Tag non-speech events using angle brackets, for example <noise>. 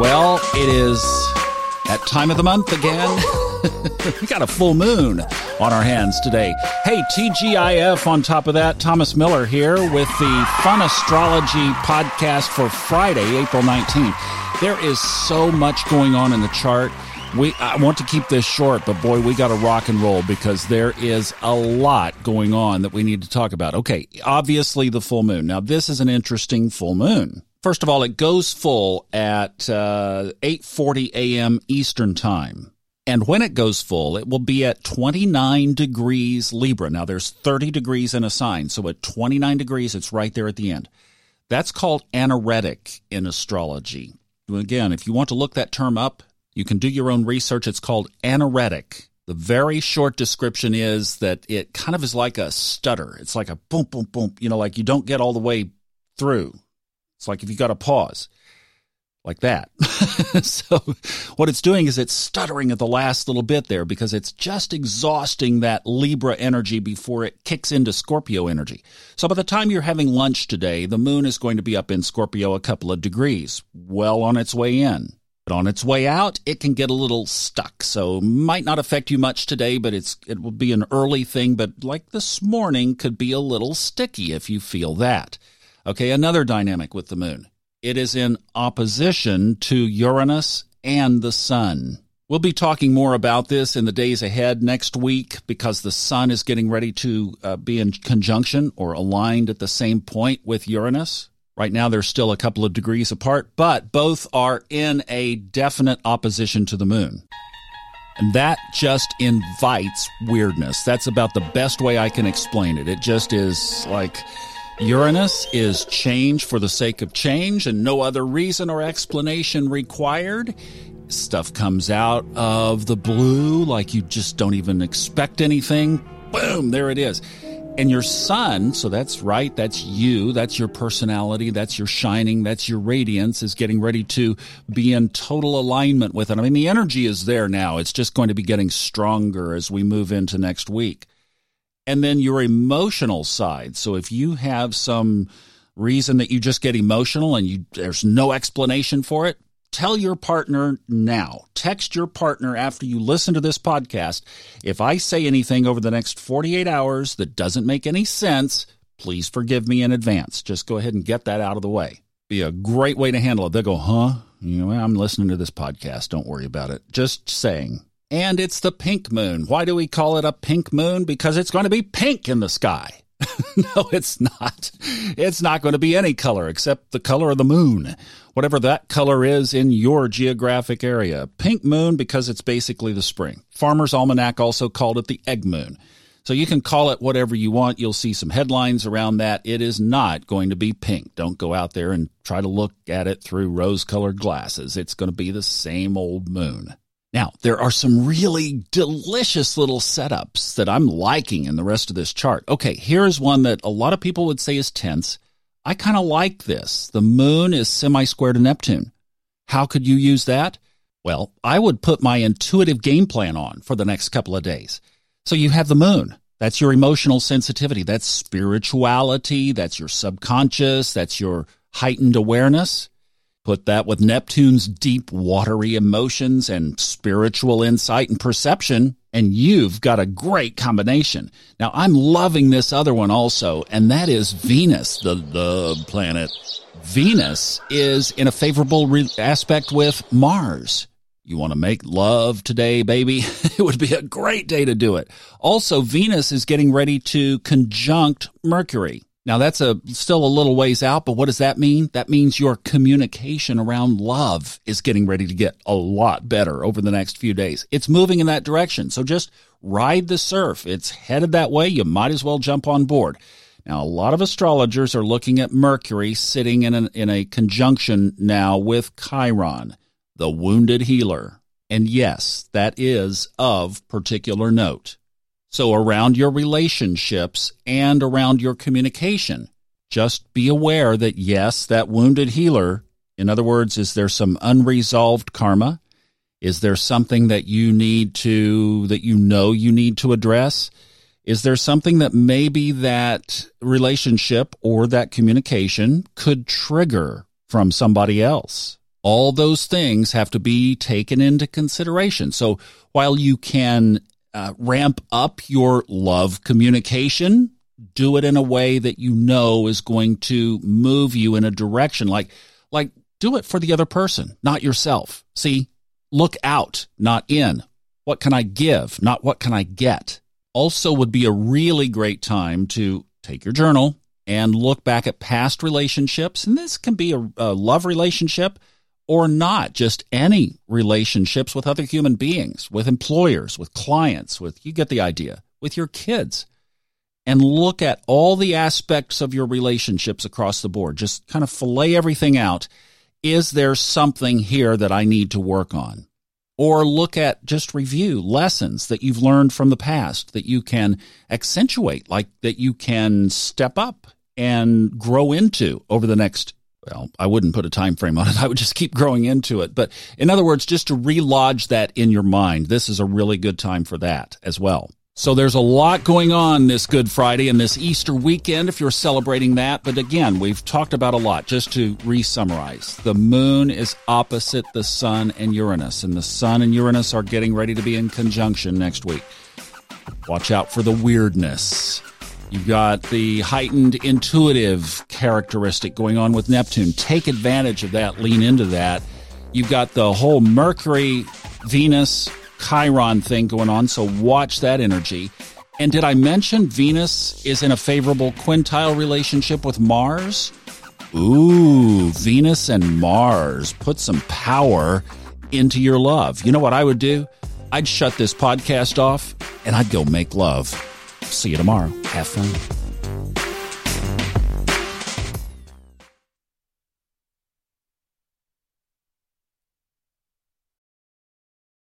Well, it is that time of the month again. <laughs> we got a full moon on our hands today. Hey, TGIF on top of that, Thomas Miller here with the Fun Astrology podcast for Friday, April 19th. There is so much going on in the chart. We I want to keep this short, but boy, we got to rock and roll because there is a lot going on that we need to talk about. Okay, obviously the full moon. Now, this is an interesting full moon. First of all, it goes full at uh, 8:40 a.m. Eastern Time. And when it goes full, it will be at 29 degrees Libra. Now there's 30 degrees in a sign, so at 29 degrees it's right there at the end. That's called anaretic in astrology. Again, if you want to look that term up, you can do your own research. It's called anaretic. The very short description is that it kind of is like a stutter. It's like a boom, boom, boom. You know, like you don't get all the way through. It's like if you got a pause like that. <laughs> so what it's doing is it's stuttering at the last little bit there because it's just exhausting that Libra energy before it kicks into Scorpio energy. So by the time you're having lunch today, the moon is going to be up in Scorpio a couple of degrees, well on its way in. But on its way out, it can get a little stuck. So might not affect you much today, but it's it will be an early thing, but like this morning could be a little sticky if you feel that. Okay, another dynamic with the moon. It is in opposition to Uranus and the sun. We'll be talking more about this in the days ahead next week because the sun is getting ready to uh, be in conjunction or aligned at the same point with Uranus. Right now, they're still a couple of degrees apart, but both are in a definite opposition to the moon. And that just invites weirdness. That's about the best way I can explain it. It just is like Uranus is change for the sake of change and no other reason or explanation required. Stuff comes out of the blue like you just don't even expect anything. Boom, there it is. And your sun, so that's right, that's you, that's your personality, that's your shining, that's your radiance, is getting ready to be in total alignment with it. I mean, the energy is there now. It's just going to be getting stronger as we move into next week and then your emotional side. So if you have some reason that you just get emotional and you there's no explanation for it, tell your partner now. Text your partner after you listen to this podcast. If I say anything over the next 48 hours that doesn't make any sense, please forgive me in advance. Just go ahead and get that out of the way. Be a great way to handle it. They'll go, huh? You know, I'm listening to this podcast. Don't worry about it. Just saying. And it's the pink moon. Why do we call it a pink moon? Because it's going to be pink in the sky. <laughs> no, it's not. It's not going to be any color except the color of the moon, whatever that color is in your geographic area. Pink moon because it's basically the spring. Farmer's Almanac also called it the egg moon. So you can call it whatever you want. You'll see some headlines around that. It is not going to be pink. Don't go out there and try to look at it through rose colored glasses. It's going to be the same old moon. Now, there are some really delicious little setups that I'm liking in the rest of this chart. Okay, here's one that a lot of people would say is tense. I kind of like this. The moon is semi square to Neptune. How could you use that? Well, I would put my intuitive game plan on for the next couple of days. So you have the moon. That's your emotional sensitivity. That's spirituality. That's your subconscious. That's your heightened awareness. Put that with Neptune's deep, watery emotions and spiritual insight and perception, and you've got a great combination. Now, I'm loving this other one also, and that is Venus, the, the planet. Venus is in a favorable re- aspect with Mars. You want to make love today, baby? <laughs> it would be a great day to do it. Also, Venus is getting ready to conjunct Mercury. Now that's a still a little ways out, but what does that mean? That means your communication around love is getting ready to get a lot better over the next few days. It's moving in that direction. So just ride the surf. It's headed that way. You might as well jump on board. Now, a lot of astrologers are looking at Mercury sitting in, an, in a conjunction now with Chiron, the wounded healer. And yes, that is of particular note. So around your relationships and around your communication, just be aware that yes, that wounded healer, in other words, is there some unresolved karma? Is there something that you need to, that you know you need to address? Is there something that maybe that relationship or that communication could trigger from somebody else? All those things have to be taken into consideration. So while you can uh, ramp up your love communication, do it in a way that you know is going to move you in a direction like like do it for the other person, not yourself. See, look out, not in. What can I give, not what can I get? Also would be a really great time to take your journal and look back at past relationships. And this can be a, a love relationship or not, just any relationships with other human beings, with employers, with clients, with, you get the idea, with your kids. And look at all the aspects of your relationships across the board. Just kind of fillet everything out. Is there something here that I need to work on? or look at just review lessons that you've learned from the past that you can accentuate, like that you can step up and grow into over the next well, I wouldn't put a time frame on it. I would just keep growing into it. But in other words, just to relodge that in your mind, this is a really good time for that as well. So there's a lot going on this Good Friday and this Easter weekend if you're celebrating that. But again, we've talked about a lot. Just to re-summarize, the moon is opposite the sun and Uranus, and the sun and Uranus are getting ready to be in conjunction next week. Watch out for the weirdness. You've got the heightened intuitive characteristic going on with Neptune. Take advantage of that, lean into that. You've got the whole Mercury, Venus, Chiron thing going on, so watch that energy. And did I mention Venus is in a favorable quintile relationship with Mars? Ooh, Venus and Mars. Put some power into your love. You know what I would do? I'd shut this podcast off and I'd go make love. See you tomorrow. Have fun.